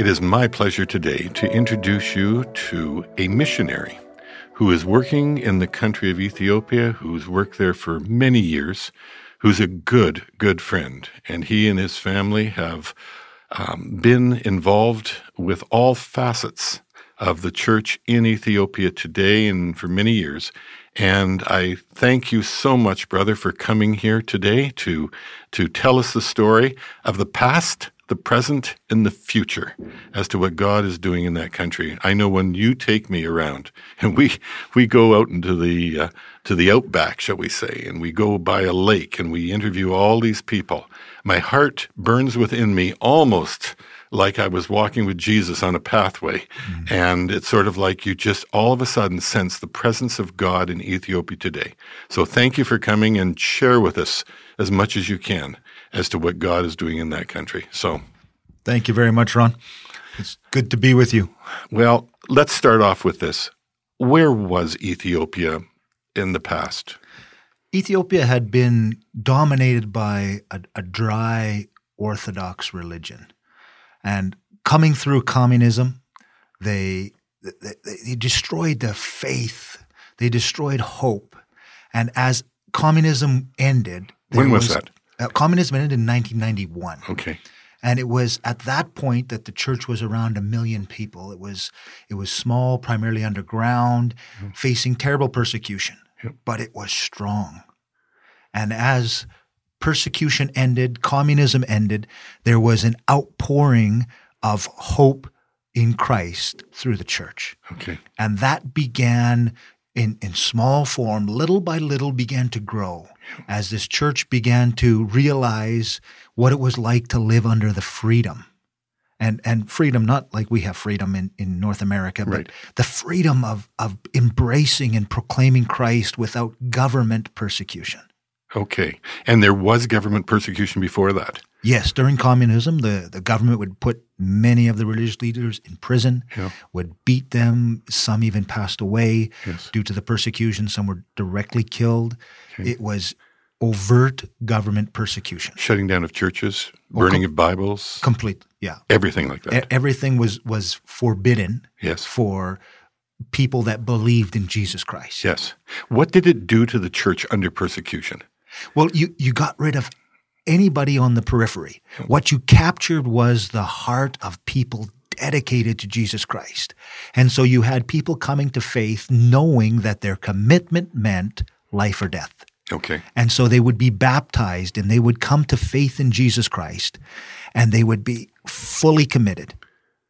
It is my pleasure today to introduce you to a missionary who is working in the country of Ethiopia, who's worked there for many years, who's a good, good friend. And he and his family have um, been involved with all facets of the church in Ethiopia today and for many years. And I thank you so much, brother, for coming here today to, to tell us the story of the past, the present, and the future as to what God is doing in that country. I know when you take me around and we, we go out into the, uh, to the outback, shall we say, and we go by a lake and we interview all these people, my heart burns within me almost like I was walking with Jesus on a pathway. Mm-hmm. And it's sort of like you just all of a sudden sense the presence of God in Ethiopia today. So thank you for coming and share with us as much as you can as to what God is doing in that country. So thank you very much, Ron. It's good to be with you. Well, let's start off with this. Where was Ethiopia in the past? Ethiopia had been dominated by a, a dry Orthodox religion. And coming through communism, they, they, they destroyed the faith, they destroyed hope. And as communism ended, when was, was that? Uh, communism ended in 1991. Okay. And it was at that point that the church was around a million people. It was it was small, primarily underground, mm-hmm. facing terrible persecution, yep. but it was strong. And as persecution ended, communism ended, there was an outpouring of hope in Christ through the church. Okay. And that began in, in small form, little by little began to grow as this church began to realize what it was like to live under the freedom. And, and freedom, not like we have freedom in, in North America, but right. the freedom of, of embracing and proclaiming Christ without government persecution. Okay. And there was government persecution before that? Yes. During communism, the, the government would put many of the religious leaders in prison, yeah. would beat them. Some even passed away yes. due to the persecution. Some were directly killed. Okay. It was overt government persecution. Shutting down of churches, burning com- of Bibles. Complete, yeah. Everything like that. E- everything was, was forbidden yes. for people that believed in Jesus Christ. Yes. What did it do to the church under persecution? Well, you, you got rid of anybody on the periphery. What you captured was the heart of people dedicated to Jesus Christ. And so you had people coming to faith knowing that their commitment meant life or death. Okay. And so they would be baptized and they would come to faith in Jesus Christ and they would be fully committed.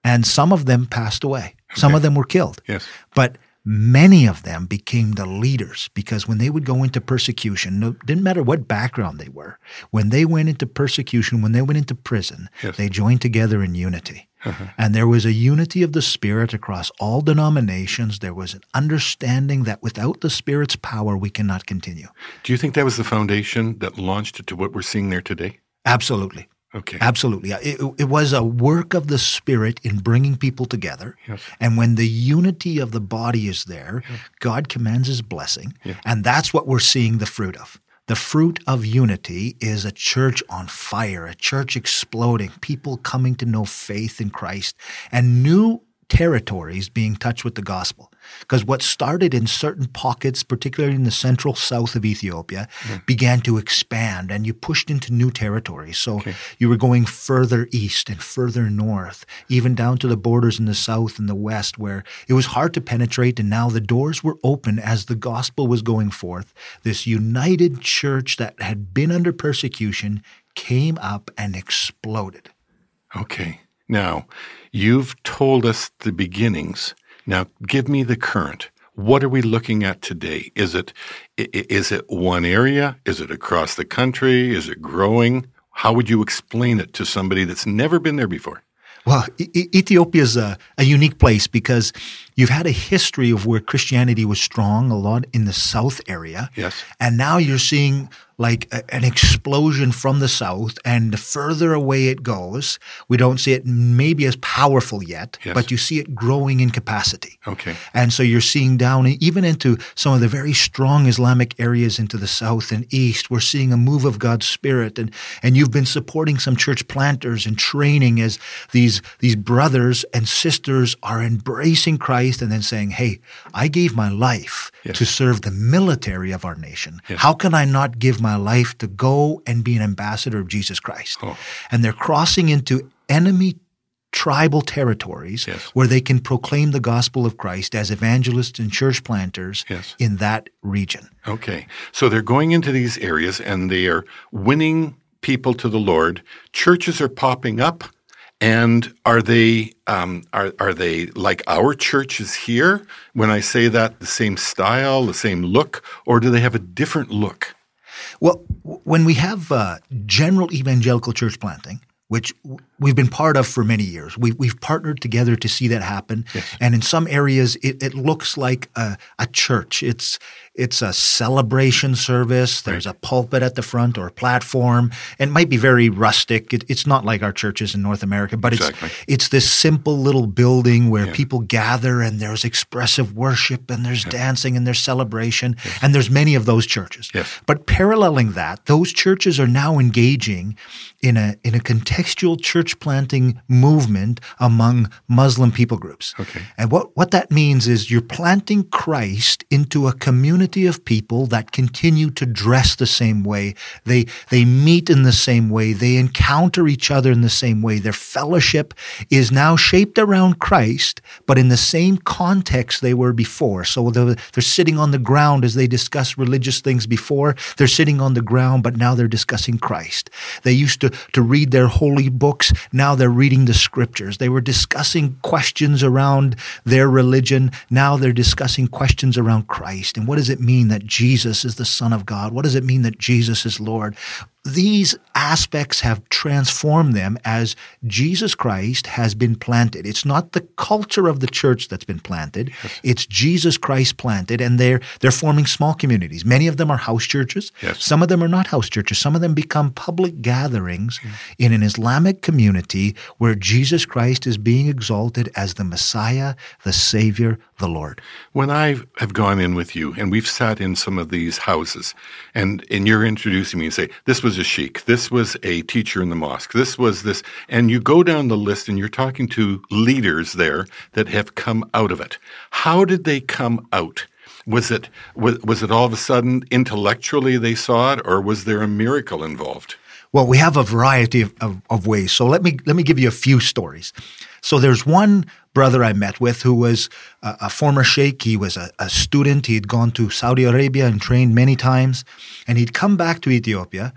And some of them passed away. Okay. Some of them were killed. Yes. But many of them became the leaders because when they would go into persecution, no, didn't matter what background they were, when they went into persecution, when they went into prison, yes. they joined together in unity. Uh-huh. And there was a unity of the Spirit across all denominations. There was an understanding that without the Spirit's power, we cannot continue. Do you think that was the foundation that launched it to what we're seeing there today? Absolutely. Okay. Absolutely. It, it, was a work of the Spirit in bringing people together. Yes. And when the unity of the body is there, yes. God commands his blessing. Yeah. And that's what we're seeing the fruit of. The fruit of unity is a church on fire, a church exploding, people coming to know faith in Christ, and new territories being touched with the gospel. Because what started in certain pockets, particularly in the central south of Ethiopia, mm. began to expand and you pushed into new territories. So okay. you were going further east and further north, even down to the borders in the south and the west, where it was hard to penetrate. And now the doors were open as the gospel was going forth. This united church that had been under persecution came up and exploded. Okay. Now, you've told us the beginnings. Now, give me the current. What are we looking at today? Is it is it one area? Is it across the country? Is it growing? How would you explain it to somebody that's never been there before? Well, e- Ethiopia is a, a, unique place because you've had a history of where Christianity was strong a lot in the South area. Yes. And now you're seeing like a, an explosion from the south, and the further away it goes, we don't see it maybe as powerful yet, Yes. but you see it growing in capacity. Okay. And so you're seeing down even into some of the very strong Islamic areas into the south and east. We're seeing a move of God's Spirit, and and you've been supporting some church planters and training as these these brothers and sisters are embracing Christ and then saying, "Hey, I gave my life Yes. to serve the military of our nation. How can I not give my life to go and be an ambassador of Jesus Christ?" Oh. And they're crossing into enemy tribal territories Yes. where they can proclaim the gospel of Christ as evangelists and church planters Yes. in that region. Okay. So they're going into these areas and they are winning people to the Lord. Churches are popping up. And are they um, are are they like our churches here? When I say that, the same style, the same look, or do they have a different look? Well, when we have uh, general evangelical church planting, which we've been part of for many years, we, we've partnered together to see that happen. And in some areas, it, it looks like a, a church. It's it's a celebration service. There's a pulpit at the front or a platform. And it might be very rustic. It, it's not like our churches in North America, but Exactly. it's it's this simple little building where people gather and there's expressive worship and there's dancing and there's celebration. And there's many of those churches. Yes. But paralleling that, those churches are now engaging in a in a contextual church planting movement among Muslim people groups. Okay. And what, what that means is you're planting Christ into a community of people that continue to dress the same way. They they meet in the same way. They encounter each other in the same way. Their fellowship is now shaped around Christ, but in the same context they were before. So they're, they're sitting on the ground as they discuss religious things before. They're sitting on the ground, but now they're discussing Christ. They used to, to read their holy books. Now they're reading the scriptures. They were discussing questions around their religion. Now they're discussing questions around Christ. And what does it mean that Jesus is the Son of God? What does it mean that Jesus is Lord? These aspects have transformed them as Jesus Christ has been planted. It's not the culture of the church that's been planted. It's Jesus Christ planted, and they're they're forming small communities. Many of them are house churches. Yes. Some of them are not house churches. Some of them become public gatherings mm. in an Islamic community where Jesus Christ is being exalted as the Messiah, the Savior, the Lord. When I have gone in with you and we've sat in some of these houses and, and you're introducing me and say, this was a sheikh, this was a teacher in the mosque, this was this, and you go down the list and you're talking to leaders there that have come out of it. How did they come out? Was it, was, was it all of a sudden intellectually they saw it or was there a miracle involved? Well, we have a variety of, of, of ways. So let me let me give you a few stories. So there's one brother I met with who was a, a former sheikh. He was a, a student. He had gone to Saudi Arabia and trained many times, and he'd come back to Ethiopia,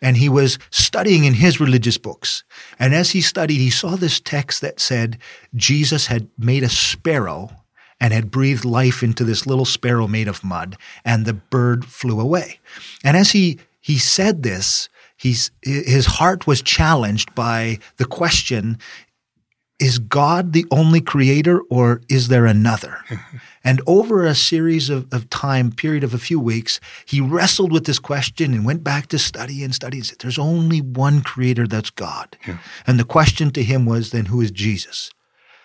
and he was studying in his religious books. And as he studied, he saw this text that said Jesus had made a sparrow and had breathed life into this little sparrow made of mud, and the bird flew away. And as he he said this, he's his heart was challenged by the question is God the only creator or is there another? and over a series of, of time, period of a few weeks, he wrestled with this question and went back to study and study and said, There's only one creator that's God. And the question to him was, then who is Jesus?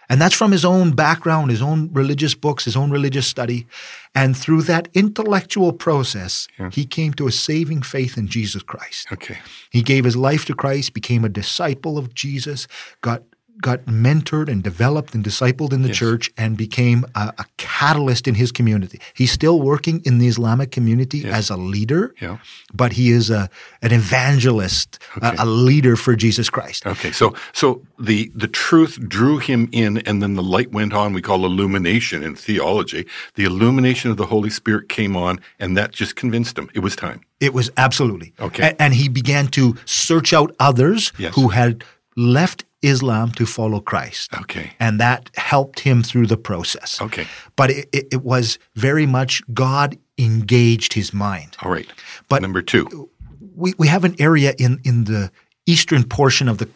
And that's from his own background, his own religious books, his own religious study. And through that intellectual process, he came to a saving faith in Jesus Christ. Okay. He gave his life to Christ, became a disciple of Jesus, got got mentored and developed and discipled in the church and became a, a catalyst in his community. He's still working in the Islamic community as a leader, Yeah. but he is a an evangelist, a, a leader for Jesus Christ. Okay, so so the the truth drew him in, and then the light went on. We call illumination in theology. The illumination of the Holy Spirit came on, and that just convinced him it was time. It was absolutely. Okay. A- And, he began to search out others Yes. who had left Islam to follow Christ. Okay. And that helped him through the process. Okay. But it, it, it was very much God engaged his mind. All right. But- number two. We, we have an area in, in the eastern portion of the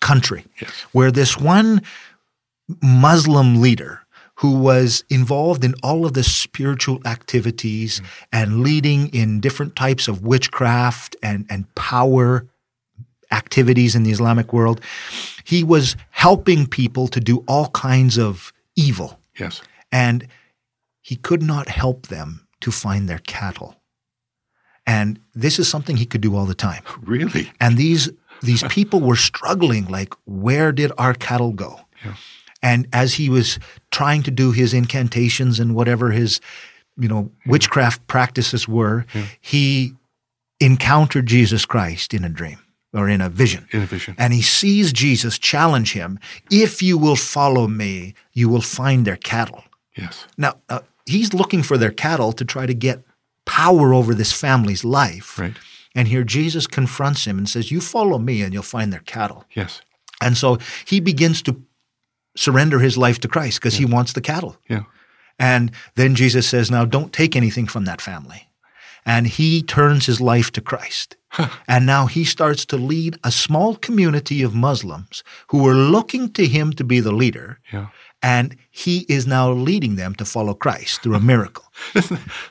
country Yes. where this one Muslim leader who was involved in all of the spiritual activities mm. and leading in different types of witchcraft and, and power activities in the Islamic world. He was helping people to do all kinds of evil. Yes. And he could not help them to find their cattle. And this is something he could do all the time. Really? And these these people were struggling like where did our cattle go? Yeah. And as he was trying to do his incantations and whatever his you know witchcraft practices were, he encountered Jesus Christ in a dream or in a vision. In a vision. And he sees Jesus challenge him, if you will follow me, you will find their cattle. Yes. Now, uh, he's looking for their cattle to try to get power over this family's life. Right. And here Jesus confronts him and says, You follow me and you'll find their cattle. Yes. And so he begins to surrender his life to Christ because he wants the cattle. Yeah. And then Jesus says, Now don't take anything from that family. And he turns his life to Christ. And now he starts to lead a small community of Muslims who were looking to him to be the leader. Yeah. And he is now leading them to follow Christ through a miracle.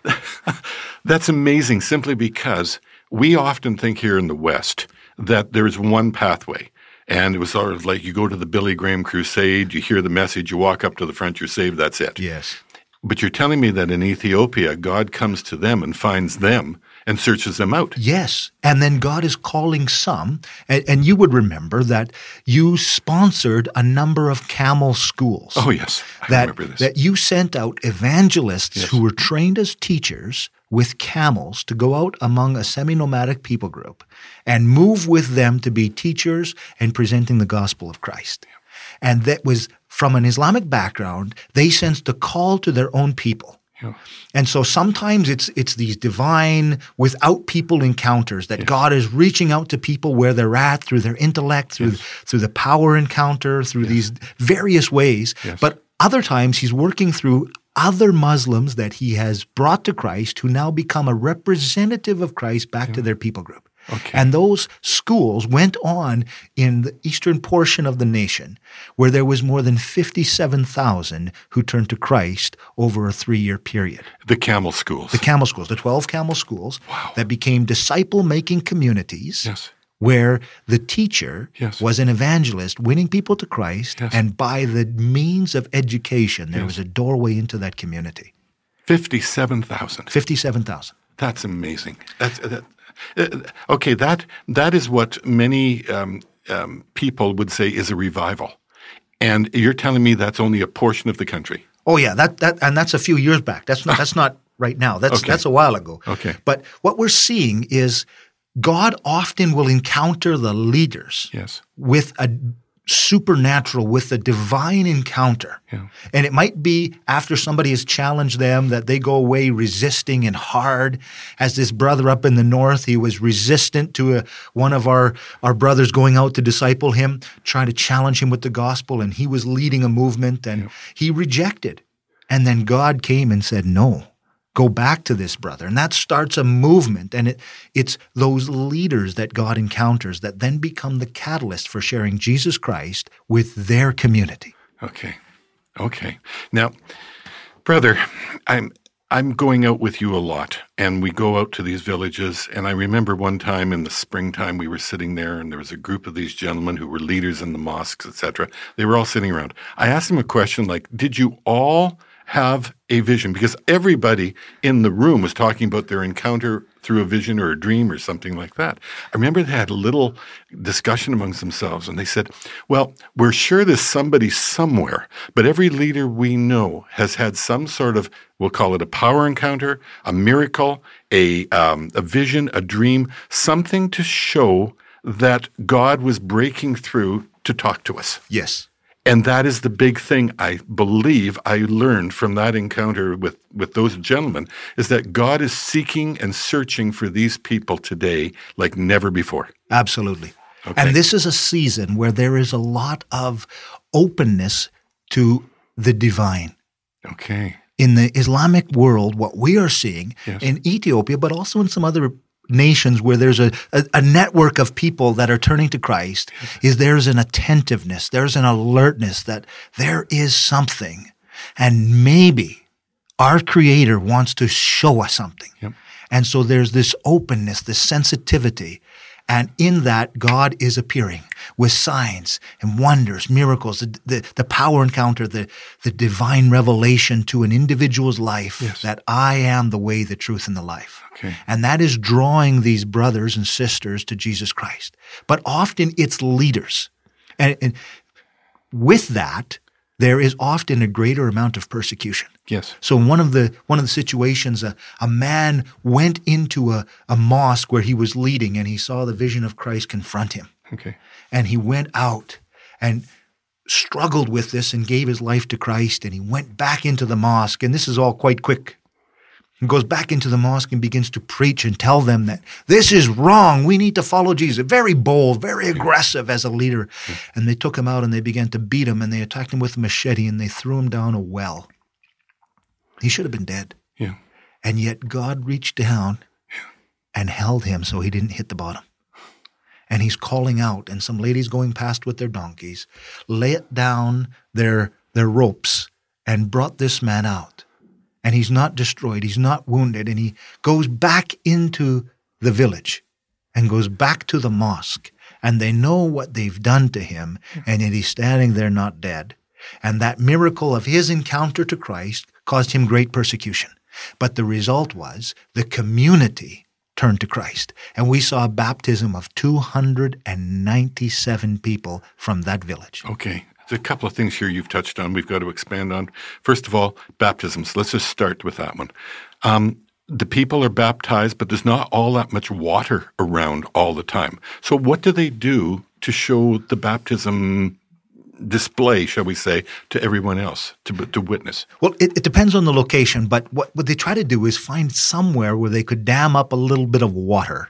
That's amazing simply because we often think here in the West that there's one pathway. And it was sort of like you go to the Billy Graham crusade, you hear the message, you walk up to the front, you're saved, that's it. Yes. But you're telling me that in Ethiopia, God comes to them and finds them and searches them out. Yes. And then God is calling some. And, and you would remember that you sponsored a number of camel schools. Oh, yes. I that, remember this. that you sent out evangelists Yes. who were trained as teachers with camels to go out among a semi nomadic people group and move with them to be teachers and presenting the gospel of Christ. And that was from an Islamic background, they sensed a call to their own people. Yeah. And so sometimes it's it's these divine without people encounters that God is reaching out to people where they're at through their intellect, through through the power encounter, through these various ways. Yes. But other times he's working through other Muslims that he has brought to Christ who now become a representative of Christ back to their people group. Okay. And those schools went on in the eastern portion of the nation where there was more than 57,000 who turned to Christ over a three year period. the camel schools. The camel schools, the 12 camel schools wow. that became disciple making communities yes. where the teacher Yes. was an evangelist winning people to Christ. Yes. And by the means of education, there was a doorway into that community. 57,000. 57,000. That's amazing. That's that, okay. That that is what many um, um, people would say is a revival, and you're telling me that's only a portion of the country. Oh yeah, that that and that's a few years back. That's not that's not right now. That's Okay. that's a while ago. Okay. But what we're seeing is God often will encounter the leaders Yes. with a supernatural, with a divine encounter. Yeah. And it might be after somebody has challenged them that they go away resisting and hard. As this brother up in the north, he was resistant to a, one of our, our brothers going out to disciple him, trying to challenge him with the gospel, and he was leading a movement and he rejected. And then God came and said, No, go back to this brother. And that starts a movement. And it, it's those leaders that God encounters that then become the catalyst for sharing Jesus Christ with their community. Okay. Okay. Now, brother, I'm I'm going out with you a lot, and we go out to these villages. And I remember one time in the springtime, we were sitting there, and there was a group of these gentlemen who were leaders in the mosques, etc. They were all sitting around. I asked them a question like, "Did you all have a vision?" Because everybody in the room was talking about their encounter through a vision or a dream or something like that. I remember they had a little discussion amongst themselves, and they said, "Well, we're sure there's somebody somewhere, but every leader we know has had some sort of, we'll call it a power encounter, a miracle, a um, a vision, a dream, something to show that God was breaking through to talk to us." Yes. And that is the big thing I believe I learned from that encounter with, with those gentlemen is that God is seeking and searching for these people today like never before. Absolutely. Okay. And this is a season where there is a lot of openness to the divine. Okay. In the Islamic world, what we are seeing Yes. in Ethiopia, but also in some other nations where there's a, a, a network of people that are turning to Christ, is there's an attentiveness, there's an alertness that there is something. And maybe our Creator wants to show us something. Yep. And so there's this openness, this sensitivity. And in that, God is appearing with signs and wonders, miracles, the, the, the power encounter, the, the divine revelation to an individual's life Yes. that I am the way, the truth, and the life. Okay. And that is drawing these brothers and sisters to Jesus Christ. But often it's leaders. And, and with that, there is often a greater amount of persecution. Yes. So in one of the one of the situations, a, a man went into a, a mosque where he was leading and he saw the vision of Christ confront him. Okay. And he went out and struggled with this and gave his life to Christ and he went back into the mosque. And this is all quite quick. He goes back into the mosque and begins to preach and tell them that this is wrong. We need to follow Jesus. Very bold, very aggressive as a leader. And they took him out and they began to beat him and they attacked him with a machete and they threw him down a well. He should have been dead. Yeah. And yet God reached down and held him so he didn't hit the bottom. And he's calling out, and some ladies going past with their donkeys lay it down their, their ropes and brought this man out. And he's not destroyed, he's not wounded, and he goes back into the village and goes back to the mosque. And they know what they've done to him, and yet he's standing there not dead. And that miracle of his encounter to Christ caused him great persecution. But the result was the community turned to Christ. And we saw a baptism of 297 people from that village. Okay. There's a couple of things here you've touched on we've got to expand on. First of all, baptisms. Let's just start with that one. Um, the people are baptized, but there's not all that much water around all the time. So, what do they do to show the baptism display, shall we say, to everyone else to, to witness? Well, it, it depends on the location, but what, what they try to do is find somewhere where they could dam up a little bit of water.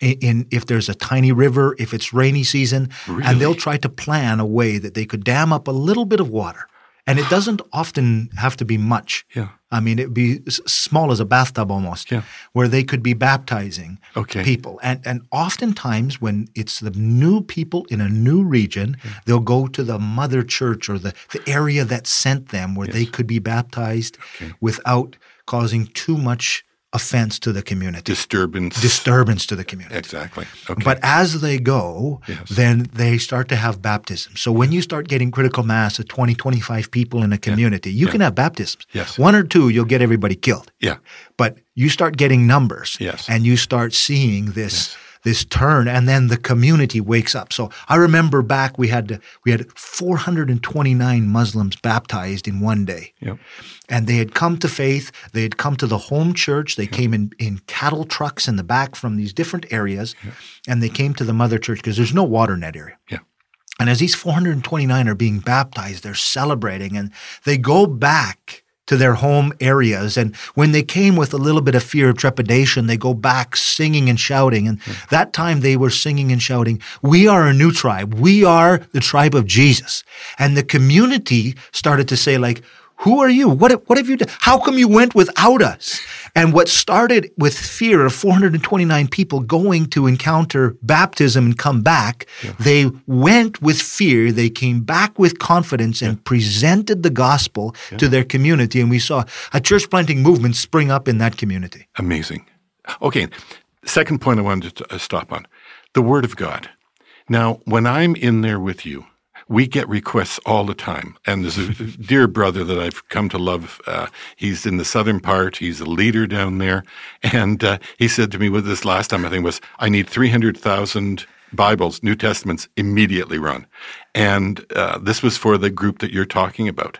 In, in if there's a tiny river, if it's rainy season, and they'll try to plan a way that they could dam up a little bit of water. And it doesn't often have to be much. Yeah. I mean, it'd be s- small as a bathtub almost, Yeah. where they could be baptizing Okay. people. And and oftentimes when it's the new people in a new region, they'll go to the mother church or the, the area that sent them where they could be baptized without causing too much offense to the community, Disturbance. disturbance to the community. exactly. Okay. But as they go, Yes. then they start to have baptism. So when you start getting critical mass of 20, 25 people in a community, you can have baptisms. Yes. One or two, you'll get everybody killed. yeah. But you start getting numbers Yes. and you start seeing this this turn and then the community wakes up. So I remember back we had we had 429 Muslims baptized in one day. Yep. And they had come to faith. They had come to the home church. They came in, in cattle trucks in the back from these different areas. And they came to the mother church because there's no water in that area. Yeah. And as these 429 are being baptized, they're celebrating and they go back to their home areas. And when they came with a little bit of fear of trepidation, they go back singing and shouting. And hmm. that time they were singing and shouting, We are a new tribe. We are the tribe of Jesus. And the community started to say, like, who are you? What, what have you done? How come you went without us? And what started with fear of 429 people going to encounter baptism and come back, they went with fear. They came back with confidence and presented the gospel to their community. And we saw a church planting movement spring up in that community. Amazing. Okay. Second point I wanted to uh, stop on the Word of God. Now, when I'm in there with you, we get requests all the time. And there's a dear brother that I've come to love. Uh, he's in the southern part. He's a leader down there. And uh, he said to me with this last time, I think was, I need 300,000 Bibles, New Testaments immediately Ron. And uh, this was for the group that you're talking about.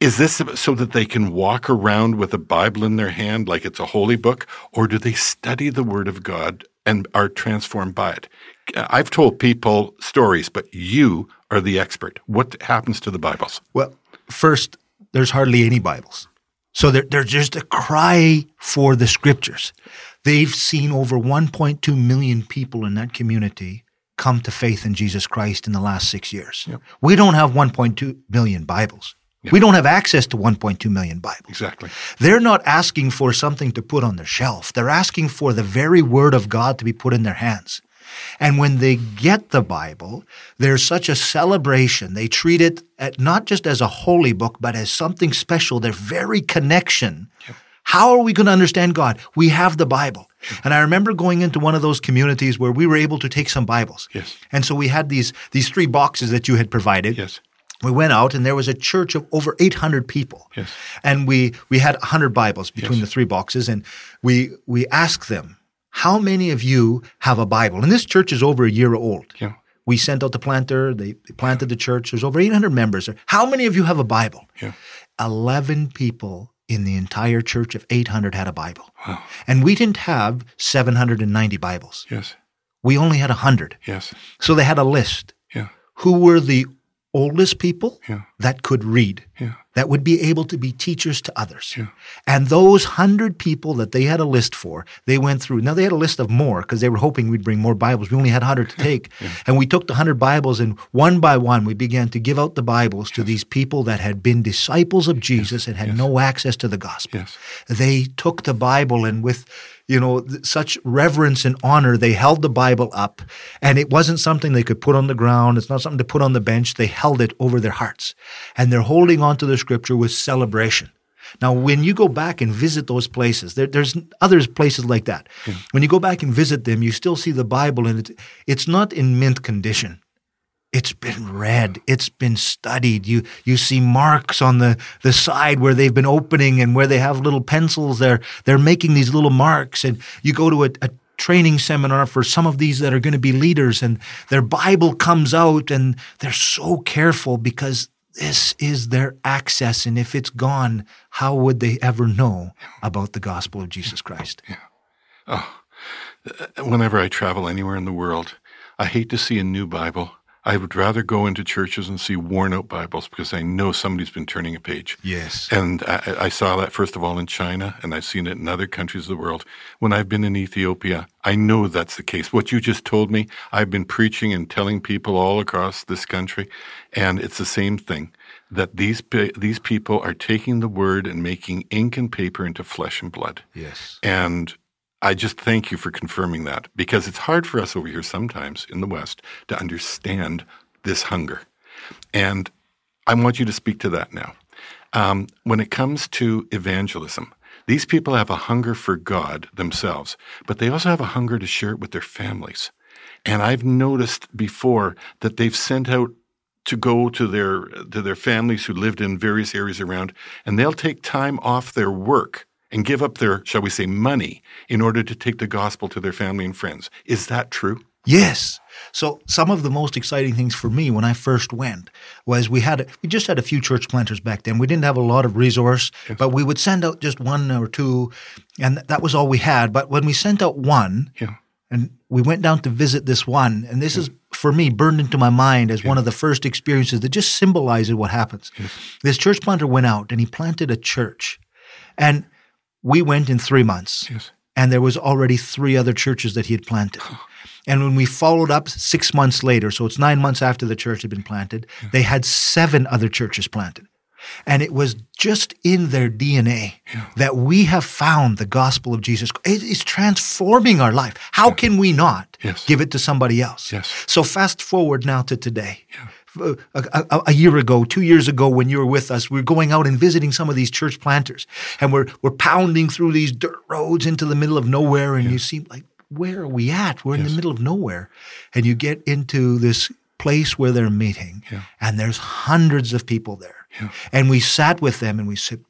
Is this so that they can walk around with a Bible in their hand like it's a holy book, or do they study the Word of God and are transformed by it? I've told people stories, but you are the expert. What happens to the Bibles? Well, first, there's hardly any Bibles. So they're just a cry for the scriptures. They've seen over 1.2 million people in that community come to faith in Jesus Christ in the last six years. We don't have 1.2 million Bibles. We don't have access to 1.2 million Bibles. Exactly. They're not asking for something to put on their shelf. They're asking for the very word of God to be put in their hands. And when they get the Bible, there's such a celebration. They treat it at, not just as a holy book, but as something special. Their very connection. Yep. How are we going to understand God? We have the Bible. And I remember going into one of those communities where we were able to take some Bibles. Yes. And so we had these these three boxes that you had provided. Yes. We went out and there was a church of over 800 people. Yes. And we we had 100 Bibles between Yes. the three boxes and we we asked them, "How many of you have a Bible?" And this church is over a year old. Yeah. We sent out the planter, they, they planted the church. There's over 800 members there. How many of you have a Bible? Yeah. 11 people in the entire church of 800 had a Bible. Wow. And we didn't have 790 Bibles. Yes. We only had 100. Yes. So they had a list. Yeah. Who were the oldest people Yeah. that could read, Yeah. That would be able to be teachers to others? Yeah. And those 100 people that they had a list for, they went through. Now they had a list of more because they were hoping we'd bring more Bibles. We only had 100 to take. And we took the 100 Bibles and one by one we began to give out the Bibles to these people that had been disciples of Jesus and had no access to the gospel Yes. they took the Bible and with you know th- such reverence and honor they held the Bible up and it wasn't something they could put on the ground. It's not something to put on the bench. They held it over their hearts. And they're holding on to the scripture with celebration. Now when you go back and visit those places there, there's other places like that. When you go back and visit them you still see the bible and it's, it's not in mint condition it's been read. It's been studied. You you see marks on the, the side where they've been opening and where they have little pencils. They're they're making these little marks. And you go to a, a training seminar for some of these that are going to be leaders, and their Bible comes out, and they're so careful because this is their access. And if it's gone, how would they ever know about the gospel of Jesus Christ? Oh, uh, Whenever I travel anywhere in the world, I hate to see a new Bible. I would rather go into churches and see worn out Bibles because I know somebody's been turning a page. Yes. And I, I saw that first of all in China, and I've seen it in other countries of the world. When I've been in Ethiopia, I know that's the case. What you just told me, I've been preaching and telling people all across this country, and it's the same thing. That these these people are taking the word and making ink and paper into flesh and blood. Yes. And I just thank you for confirming that because it's hard for us over here sometimes in the West to understand this hunger. And I want you to speak to that now. Um, when it comes to evangelism, these people have a hunger for God themselves, but they also have a hunger to share it with their families. And I've noticed before that they've sent out to go to their to their families who lived in various areas around, and they'll take time off their work and give up their, shall we say, money in order to take the gospel to their family and friends. Is that true? Yes. So some of the most exciting things for me when I first went was we had we just had a few church planters back then. We didn't have a lot of resource, but we would send out just one or two, and that was all we had. But when we sent out one, Yeah. and we went down to visit this one, and this is for me burned into my mind as one of the first experiences that just symbolizes what happens. This church planter went out and he planted a church, and we went in three months Yes. and there was already three other churches that he had planted. And when we followed up six months later, so it's nine months after the church had been planted, they had seven other churches planted. And it was just in their DNA that we have found the gospel of Jesus. It is transforming our life. How can we not Yes. give it to somebody else? Yes. So fast forward now to today. A, a- a year ago, two years ago, when you were with us, we were going out and visiting some of these church planters, and we're we're pounding through these dirt roads into the middle of nowhere, and you seem like, where are we at? We're in the middle of nowhere, and you get into this place where they're meeting, Yeah. and there's hundreds of people there, Yeah. and we sat with them and we said,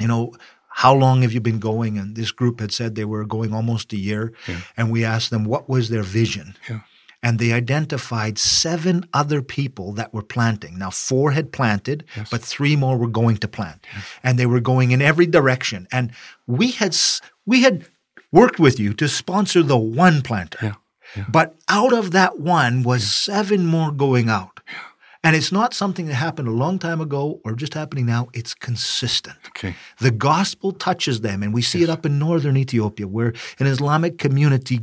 you know. How long have you been going? And this group had said they were going almost a year. And we asked them, what was their vision? Yeah. and they identified seven other people that were planting. Now, four had planted, but three more were going to plant, and they were going in every direction. And we had we had worked with you to sponsor the one planter, Yeah. Yeah. but out of that one was seven more going out. And it's not something that happened a long time ago or just happening now. It's consistent. Okay. The gospel touches them, and we see it up in northern Ethiopia, where an Islamic community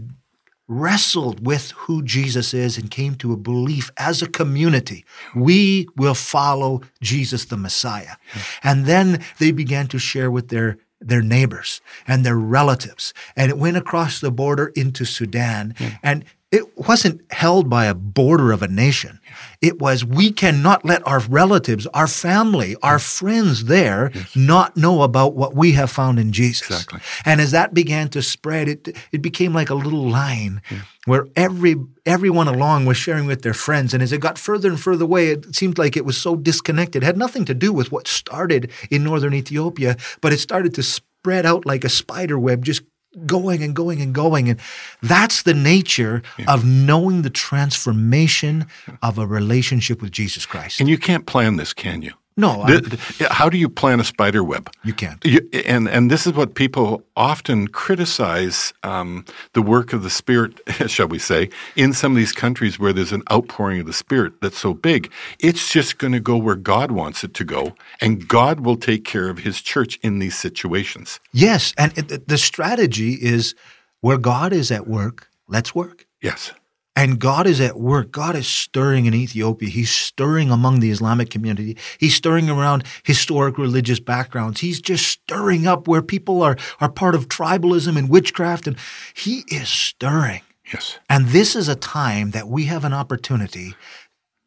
wrestled with who Jesus is and came to a belief as a community. We will follow Jesus the Messiah. And then they began to share with their their neighbors and their relatives. And it went across the border into Sudan. Hmm. And it wasn't held by a border of a nation. It was we cannot let our relatives, our family, our friends there yes. not know about what we have found in Jesus. Exactly. And as that began to spread, it it became like a little line yeah. where every everyone along was sharing with their friends. And as it got further and further away, it seemed like it was so disconnected. It had nothing to do with what started in northern Ethiopia, but it started to spread out like a spider web, just going and going and going. And that's the nature yeah. of knowing the transformation of a relationship with Jesus Christ. And you can't plan this, can you? No. The, the, how do you plan a spider web? You can't. You, and and this is what people often criticize um, the work of the Spirit, shall we say, in some of these countries where there's an outpouring of the Spirit that's so big. It's just going to go where God wants it to go, and God will take care of His church in these situations. Yes, and it, the strategy is where God is at work. Let's work. Yes. And God is at work. God is stirring in Ethiopia. He's stirring among the Islamic community. He's stirring around historic religious backgrounds. He's just stirring up where people are, are part of tribalism and witchcraft. And he is stirring. Yes. And this is a time that we have an opportunity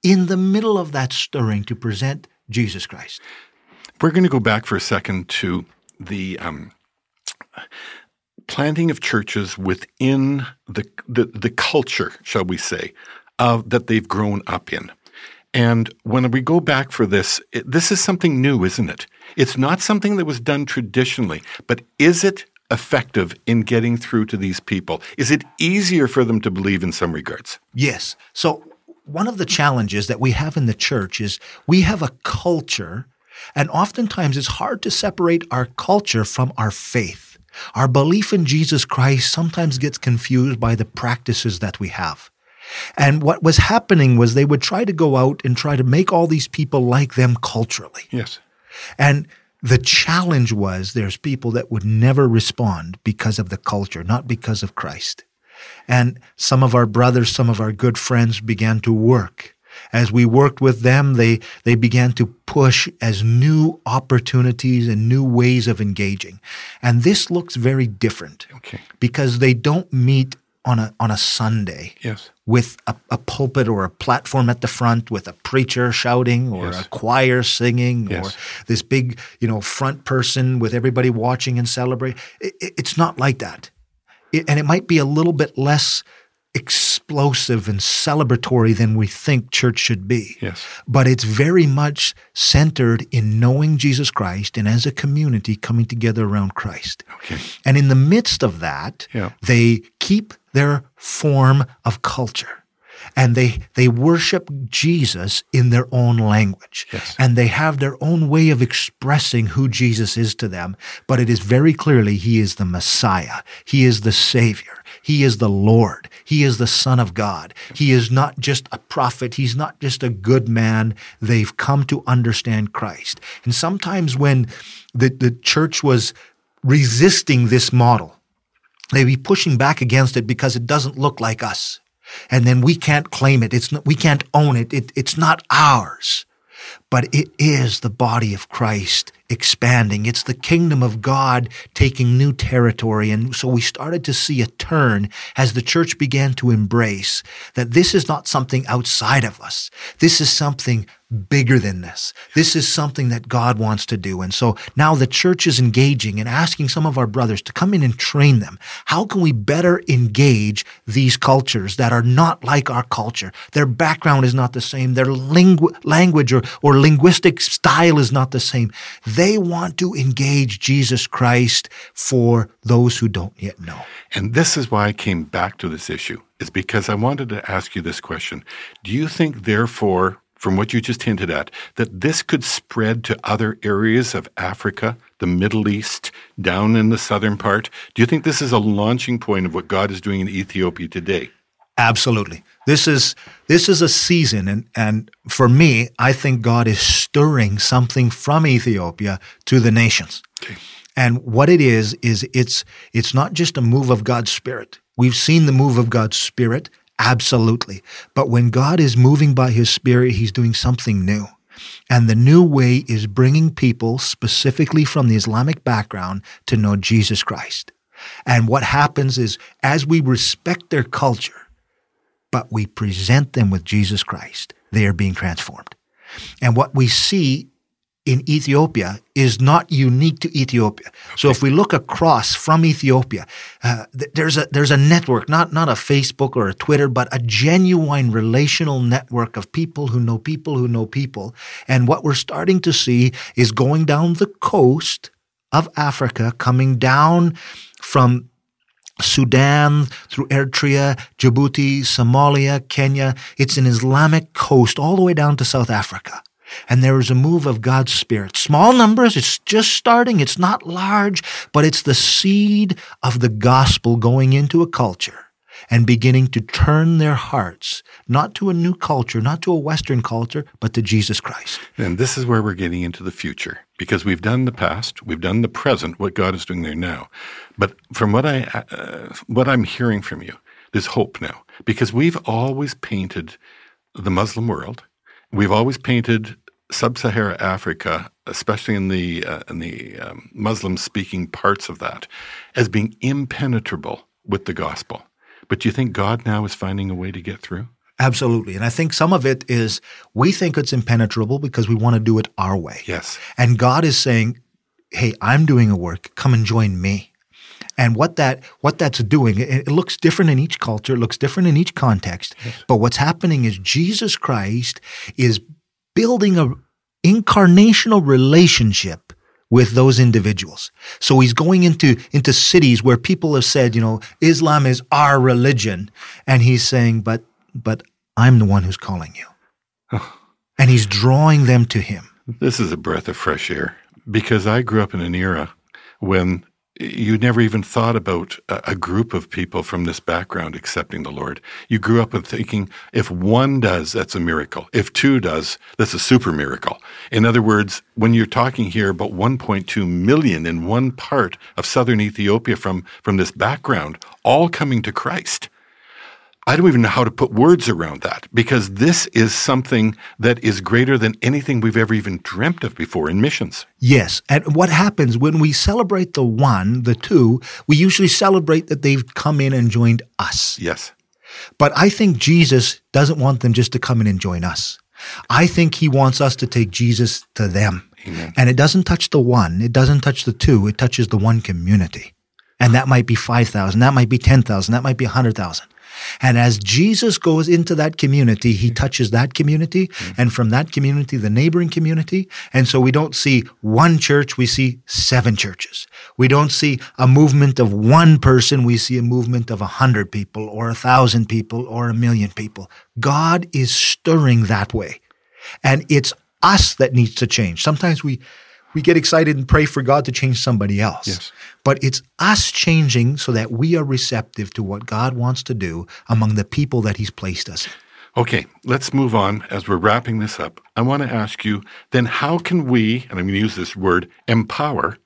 in the middle of that stirring to present Jesus Christ. We're going to go back for a second to the um, planting of churches within the, the, the culture, shall we say, uh, that they've grown up in. And when we go back for this, it, this is something new, isn't it? It's not something that was done traditionally, but is it effective in getting through to these people? Is it easier for them to believe in some regards? Yes. So, one of the challenges that we have in the church is we have a culture, and oftentimes it's hard to separate our culture from our faith. Our belief in Jesus Christ sometimes gets confused by the practices that we have. And what was happening was they would try to go out and try to make all these people like them culturally. Yes. And the challenge was there's people that would never respond because of the culture, not because of Christ. And some of our brothers, some of our good friends began to work as we worked with them, they, they began to push as new opportunities and new ways of engaging. And this looks very different okay. because they don't meet on a, on a Sunday yes. with a, a, pulpit or a platform at the front with a preacher shouting or yes. a choir singing yes. or this big, you know, front person with everybody watching and celebrate. It, it, it's not like that. It, and it might be a little bit less explosive and celebratory than we think church should be. Yes. But it's very much centered in knowing Jesus Christ and as a community coming together around Christ. Okay. And in the midst of that, yeah. they keep their form of culture and they they worship Jesus in their own language. Yes. And they have their own way of expressing who Jesus is to them, but it is very clearly he is the Messiah. He is the Savior. He is the Lord. He is the Son of God. He is not just a prophet. He's not just a good man. They've come to understand Christ. And sometimes when the, the church was resisting this model, they'd be pushing back against it because it doesn't look like us. And then we can't claim it. It's not, we can't own it. it. It's not ours. But it is the body of Christ expanding. It's the kingdom of God taking new territory. And so we started to see a turn as the church began to embrace that this is not something outside of us. This is something bigger than this. This is something that God wants to do. And so now the church is engaging and asking some of our brothers to come in and train them. How can we better engage these cultures that are not like our culture? Their background is not the same. Their lingu- language or, or linguistic style is not the same. They want to engage Jesus Christ for those who don't yet know. And this is why I came back to this issue, is because I wanted to ask you this question. Do you think, therefore, from what you just hinted at, that this could spread to other areas of Africa, the Middle East, down in the southern part? Do you think this is a launching point of what God is doing in Ethiopia today? Absolutely. This is this is a season and and for me, I think God is stirring something from Ethiopia to the nations. Okay. And what it is is it's it's not just a move of God's spirit. We've seen the move of God's spirit Absolutely. But when God is moving by his spirit, he's doing something new. And the new way is bringing people specifically from the Islamic background to know Jesus Christ. And what happens is as we respect their culture, but we present them with Jesus Christ, they are being transformed. And what we see in Ethiopia is not unique to Ethiopia. So if we look across from Ethiopia, uh, th- there's a there's a network, not not a Facebook or a Twitter, but a genuine relational network of people who know people who know people. And what we're starting to see is going down the coast of Africa, coming down from Sudan, through Eritrea, Djibouti, Somalia, Kenya. It's an Islamic coast all the way down to South Africa. And there is a move of God's Spirit. Small numbers, it's just starting, it's not large, but it's the seed of the gospel going into a culture and beginning to turn their hearts, not to a new culture, not to a Western culture, but to Jesus Christ. And this is where we're getting into the future because we've done the past, we've done the present, what God is doing there now. But from what I, uh, what I'm hearing from you, there's hope now because we've always painted the Muslim world We've always painted sub-Sahara Africa, especially in the uh, in the um, Muslim-speaking parts of that, as being impenetrable with the gospel. But do you think God now is finding a way to get through? Absolutely. And I think some of it is we think it's impenetrable because we want to do it our way. Yes. And God is saying, Hey, I'm doing a work. Come and join me. And what that what that's doing, it, it looks different in each culture, it looks different in each context. Yes. But what's happening is Jesus Christ is building a incarnational relationship with those individuals. So he's going into, into cities where people have said, you know, Islam is our religion. And he's saying, but, but I'm the one who's calling you. And he's drawing them to him. This is a breath of fresh air because I grew up in an era when you never even thought about a, group of people from this background accepting the Lord. You grew up with thinking if one does, that's a miracle. If two does, that's a super miracle. In other words, when you're talking here about 1.2 million in one part of southern Ethiopia from, from this background, all coming to Christ, I don't even know how to put words around that because this is something that is greater than anything we've ever even dreamt of before in missions. Yes. And what happens when we celebrate the one, the two, we usually celebrate that they've come in and joined us. Yes. But I think Jesus doesn't want them just to come in and join us. I think he wants us to take Jesus to them. Amen. And it doesn't touch the one, it doesn't touch the two, it touches the one community. And that might be 5,000, that might be 10,000, that might be 100,000. And as Jesus goes into that community, he touches that community mm-hmm. and from that community, the neighboring community. And so we don't see one church, we see seven churches. We don't see a movement of one person, we see a movement of a hundred people or a thousand people or a million people. God is stirring that way. And it's us that needs to change. Sometimes we we get excited and pray for God to change somebody else. Yes. But it's us changing so that we are receptive to what God wants to do among the people that He's placed us. Okay, let's move on as we're wrapping this up. I want to ask you then how can we, and I'm going to use this word, empower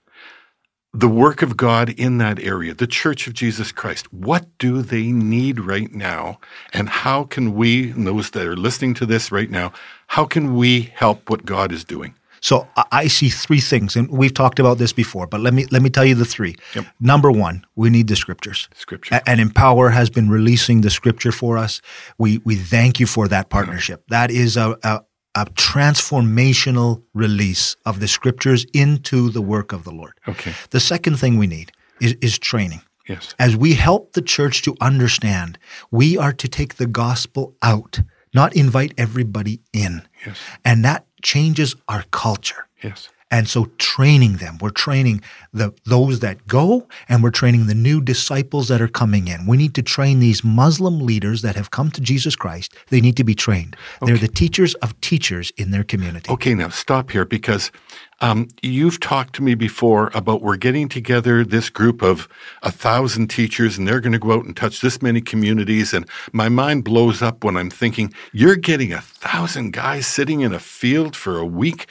the work of God in that area, the Church of Jesus Christ? What do they need right now? And how can we, and those that are listening to this right now, how can we help what God is doing? So I see three things, and we've talked about this before, but let me let me tell you the three. Yep. Number one, we need the scriptures. Scripture. and Empower has been releasing the scripture for us. We we thank you for that partnership. Mm-hmm. That is a, a a transformational release of the scriptures into the work of the Lord. Okay. The second thing we need is, is training. Yes. As we help the church to understand, we are to take the gospel out, not invite everybody in. Yes. And that changes our culture. Yes. And so training them, we're training the those that go and we're training the new disciples that are coming in. We need to train these Muslim leaders that have come to Jesus Christ. They need to be trained. Okay. They're the teachers of teachers in their community. Okay, now stop here because um, you've talked to me before about we're getting together this group of a thousand teachers and they're going to go out and touch this many communities. And my mind blows up when I'm thinking, you're getting a thousand guys sitting in a field for a week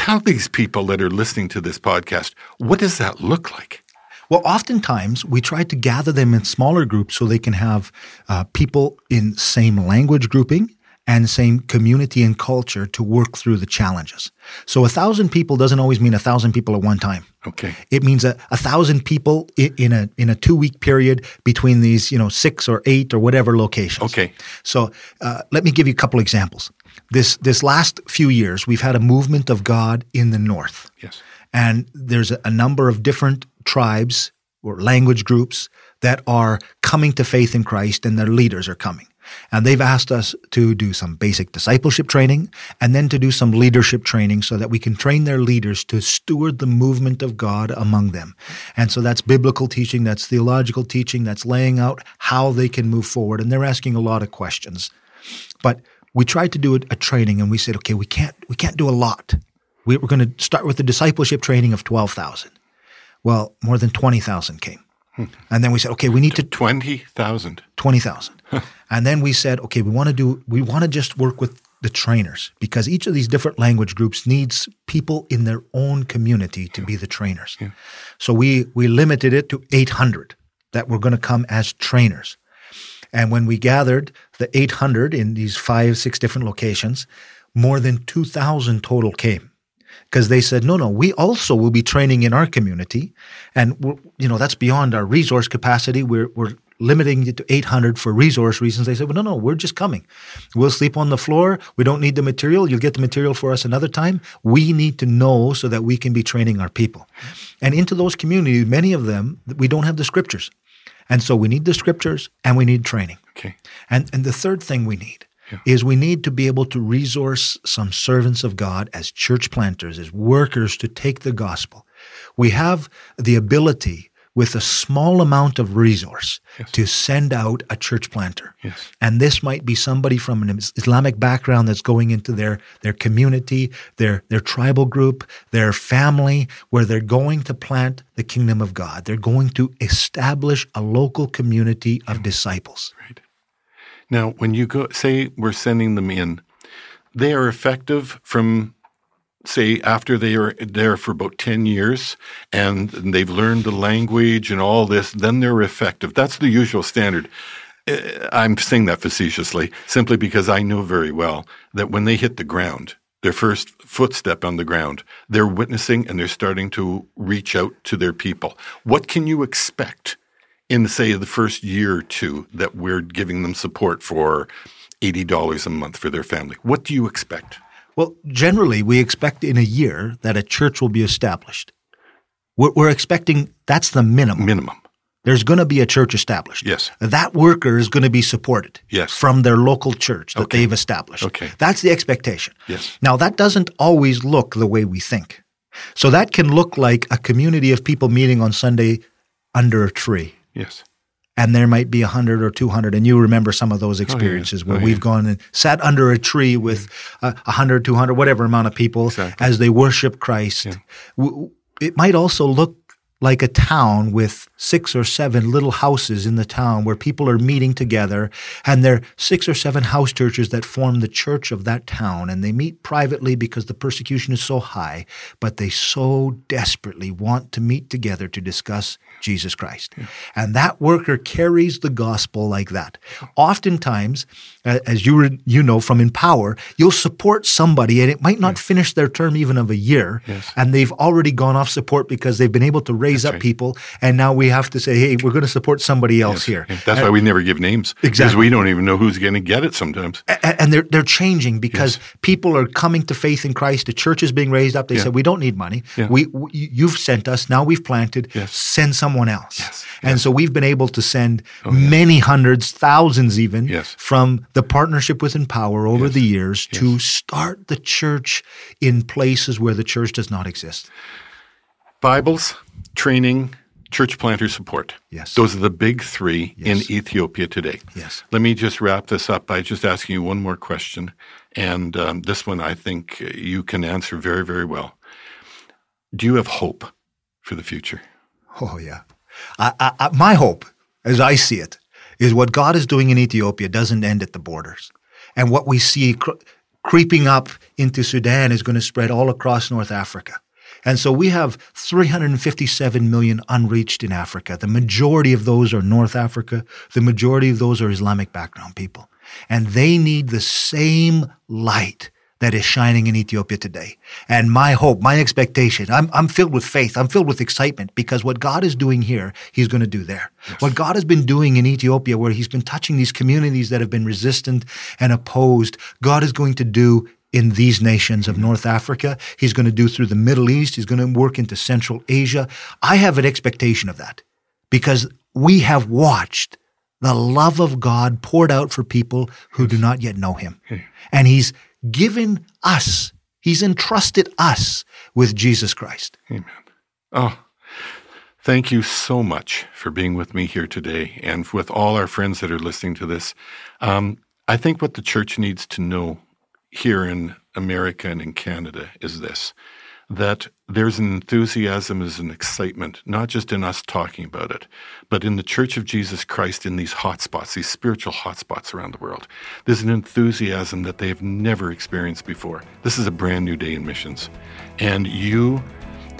tell these people that are listening to this podcast, what does that look like? Well, oftentimes we try to gather them in smaller groups so they can have uh, people in same language grouping and same community and culture to work through the challenges. So a thousand people doesn't always mean a thousand people at one time. Okay. It means a, a thousand people in, in a in a two week period between these you know six or eight or whatever locations. Okay. So uh, let me give you a couple examples. This this last few years, we've had a movement of God in the north, Yes. and there's a, a number of different tribes or language groups that are coming to faith in Christ, and their leaders are coming. And they've asked us to do some basic discipleship training and then to do some leadership training so that we can train their leaders to steward the movement of God among them. And so that's biblical teaching, that's theological teaching, that's laying out how they can move forward. And they're asking a lot of questions. But we tried to do a, a training and we said, okay, we can't, we can't do a lot. We, we're going to start with the discipleship training of 12,000. Well, more than 20,000 came. Hmm. And then we said, okay, we need to 20,000. 20,000. and then we said, okay, we want to do, we want to just work with the trainers because each of these different language groups needs people in their own community to be the trainers. So we, we limited it to 800 that were going to come as trainers. And when we gathered the 800 in these five, six different locations, more than 2,000 total came because they said, no, no, we also will be training in our community. And, you know, that's beyond our resource capacity. We're, we're limiting it to 800 for resource reasons. They said, well, no, no, we're just coming. We'll sleep on the floor. We don't need the material. You'll get the material for us another time. We need to know so that we can be training our people. And into those communities, many of them, we don't have the scriptures. And so we need the scriptures and we need training. Okay. And, and the third thing we need is we need to be able to resource some servants of God as church planters, as workers to take the gospel. We have the ability with a small amount of resource to send out a church planter. Yes. And this might be somebody from an Islamic background that's going into their, their community, their, their tribal group, their family, where they're going to plant the kingdom of God. They're going to establish a local community of disciples. Right. Now, when you go, say we're sending them in, they are effective from, say, after they are there for about 10 years and they've learned the language and all this, then they're effective. That's the usual standard. Uh, I'm saying that facetiously simply because I know very well that when they hit the ground, their first footstep on the ground, they're witnessing and they're starting to reach out to their people. What can you expect in, say, the first year or two that we're giving them support for $80 a month for their family? What do you expect? Well, generally, we expect in a year that a church will be established. We're, we're expecting that's the minimum. Minimum. There's going to be a church established. Yes. That worker is going to be supported. Yes. From their local church that Okay. they've established. Okay. That's the expectation. Yes. Now, that doesn't always look the way we think. So that can look like a community of people meeting on Sunday under a tree. Yes. And there might be 100 or 200. And you remember some of those experiences where Oh, we've yeah. gone and sat under a tree with uh, 100, 200, whatever amount of people Exactly. as they worship Christ. W- It might also look like a town with six or seven little houses in the town where people are meeting together and there are six or seven house churches that form the church of that town and they meet privately because the persecution is so high but they so desperately want to meet together to discuss Jesus Christ. And that worker carries the gospel like that. Oftentimes as you re- you know from empower you'll support somebody and it might not finish their term even of a year Yes. and they've already gone off support because they've been able to raise up right. people and now we have to say hey we're going to support somebody else here Yeah, That's why we never give names. exactly Because we don't even know who's going to get it sometimes. A- and they're they're changing because people are coming to faith in Christ. The church is being raised up. They Yeah. said, "We don't need money. We, we you've sent us. Now we've planted. Yes. Send someone else." Yes. And so we've been able to send oh, many hundreds, thousands, even Yes. from the partnership with Empower over the years to start the church in places where the church does not exist. Bibles, training, church planter support. Yes. Those are the big three Yes. in Ethiopia today. Yes. Let me just wrap this up by just asking you one more question. And um, this one I think you can answer very, very well. Do you have hope for the future? Oh yeah, I, I, I, my hope, as I see it, is what God is doing in Ethiopia doesn't end at the borders, and what we see cr- creeping up into Sudan is going to spread all across North Africa. And so we have 357 million unreached in Africa. The majority of those are North Africa. The majority of those are Islamic background people. and they need the same light that is shining in Ethiopia today. And my hope, my expectation, I'm, I'm filled with faith. I'm filled with excitement because what God is doing here, He's going to do there. Yes. What God has been doing in Ethiopia, where He's been touching these communities that have been resistant and opposed, God is going to do in these nations of North Africa. He's going to do through the Middle East. He's going to work into Central Asia. I have an expectation of that because we have watched the love of God poured out for people who do not yet know Him. And He's given us, He's entrusted us with Jesus Christ. Amen. Oh, thank you so much for being with me here today and with all our friends that are listening to this. Um, I think what the church needs to know here in America and in Canada is this that there's an enthusiasm, there's an excitement, not just in us talking about it, but in the Church of Jesus Christ in these hotspots, these spiritual hotspots around the world. There's an enthusiasm that they have never experienced before. This is a brand new day in missions. And you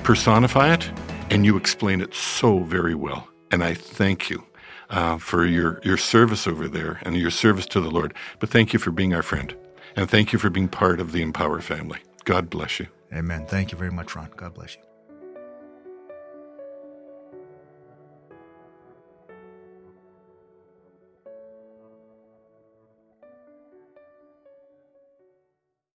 personify it and you explain it so very well. And I thank you. Uh, for your, your service over there and your service to the Lord. But thank you for being our friend. And thank you for being part of the Empower family. God bless you. Amen. Thank you very much, Ron. God bless you.